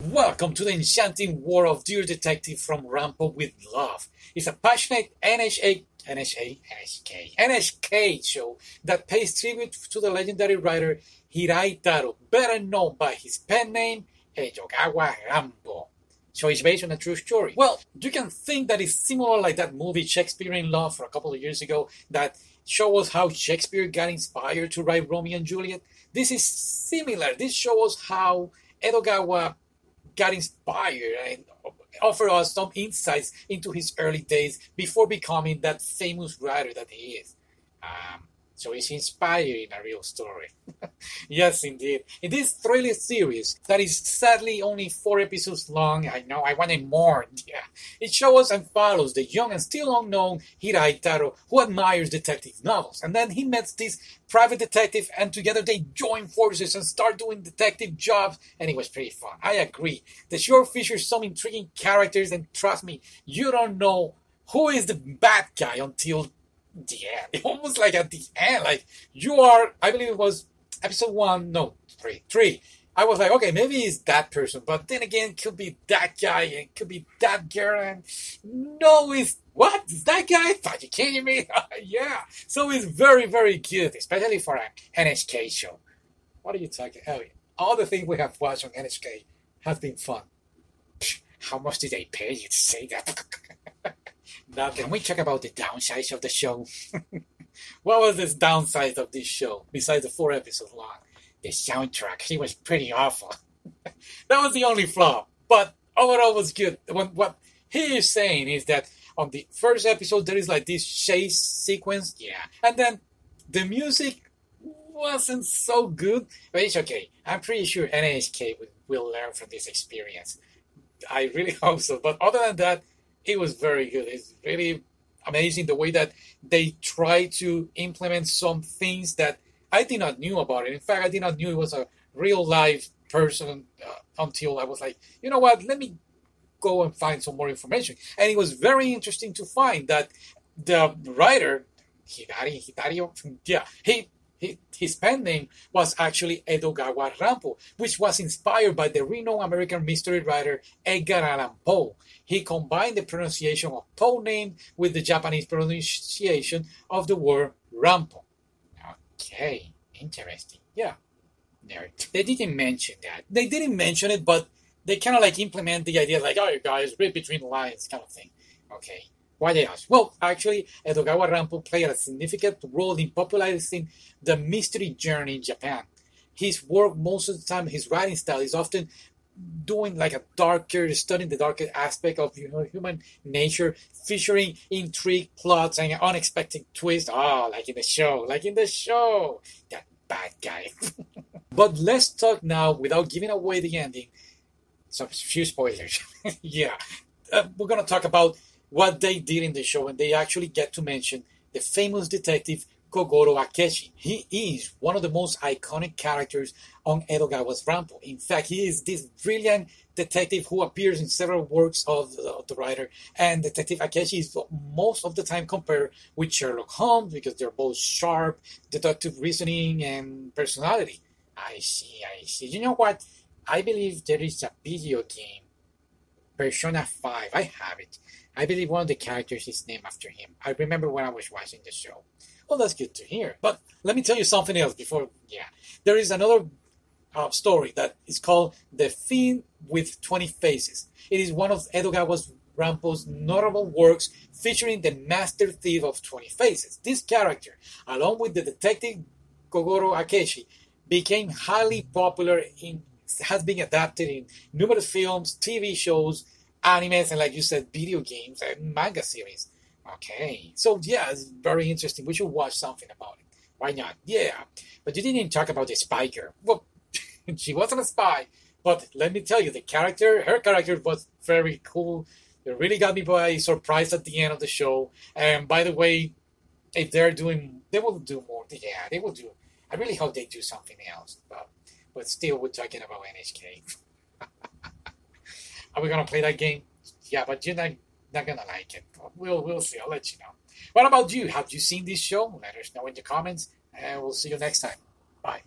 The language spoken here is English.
Welcome to the enchanting world of Dear Detective from Rampo with Love. It's a passionate NHA, NHA, NHK, NHK show that pays tribute to the legendary writer Hirai Taro, better known by his pen name Edogawa Rampo. So it's based on a true story. Well, you can think that it's similar like that movie Shakespeare in Love for a couple of years ago that shows us how Shakespeare got inspired to write Romeo and Juliet. This is similar. This shows how Edogawa got inspired and offer us some insights into his early days before becoming that famous writer that he is. Um, so it's inspired in a real story. yes, indeed. In this thrilling series that is sadly only four episodes long, I know I wanted more. Yeah, it shows and follows the young and still unknown Hirai Taro, who admires detective novels, and then he meets this private detective, and together they join forces and start doing detective jobs, and it was pretty fun. I agree. The show features some intriguing characters, and trust me, you don't know who is the bad guy until the end. Almost like at the end, like you are. I believe it was episode one, no, three, three. I was like, okay, maybe it's that person, but then again, could be that guy and could be that girl, and no, it's what is that guy? Are you kidding me? yeah. So it's very, very good, especially for an NHK show. What are you talking? Oh, all the things we have watched on NHK have been fun. How much did they pay you to say that? now, can we talk about the downsides of the show? what was this downside of this show besides the four episodes long? The soundtrack, it was pretty awful. that was the only flaw, but overall was good. What, what he is saying is that on the first episode there is like this chase sequence, yeah, and then the music wasn't so good, but it's okay. I'm pretty sure NHK will, will learn from this experience. I really hope so. But other than that, it was very good. It's really amazing the way that they try to implement some things that I did not knew about it. In fact, I did not knew it was a real life person uh, until I was like, you know what? Let me go and find some more information. And it was very interesting to find that the writer Hidari Hidario, yeah, he his pen name was actually Edogawa Rampo, which was inspired by the renowned American mystery writer Edgar Allan Poe. He combined the pronunciation of Poe name with the Japanese pronunciation of the word Rampo. Okay, interesting. Yeah, there. They didn't mention that. They didn't mention it, but they kind of like implement the idea, like, "Oh, you guys, read between the lines," kind of thing. Okay. Why they ask? Well, actually, Edogawa Rampo played a significant role in popularizing the mystery genre in Japan. His work, most of the time, his writing style is often doing like a darker, studying the darker aspect of you know, human nature, featuring intrigue, plots, and unexpected twists. Oh, like in the show, like in the show, that bad guy. but let's talk now, without giving away the ending, some few spoilers. yeah, uh, we're gonna talk about what they did in the show, and they actually get to mention the famous detective Kogoro Akechi. He is one of the most iconic characters on Edogawa's Rampo. In fact, he is this brilliant detective who appears in several works of, of the writer. And Detective Akechi is most of the time compared with Sherlock Holmes because they're both sharp, deductive reasoning, and personality. I see, I see. You know what? I believe there is a video game, Persona 5. I have it I believe one of the characters is named after him. I remember when I was watching the show. Well, that's good to hear. But let me tell you something else before. Yeah, there is another uh, story that is called The Fiend with 20 Faces. It is one of Edogawa Rampo's notable works featuring the master thief of 20 faces. This character, along with the detective Kogoro Akechi, became highly popular in has been adapted in numerous films, TV shows, animes and like you said, video games and manga series. Okay, so yeah, it's very interesting. We should watch something about it. Why not? Yeah, but you didn't talk about the spy girl. Well, she wasn't a spy, but let me tell you, the character, her character was very cool. It really got me by surprise at the end of the show. And by the way, if they're doing, they will do more. Yeah, they will do. I really hope they do something else. But but still, we're talking about NHK. Are we gonna play that game? Yeah, but you're not not gonna like it. We'll we'll see. I'll let you know. What about you? Have you seen this show? Let us know in the comments, and we'll see you next time. Bye.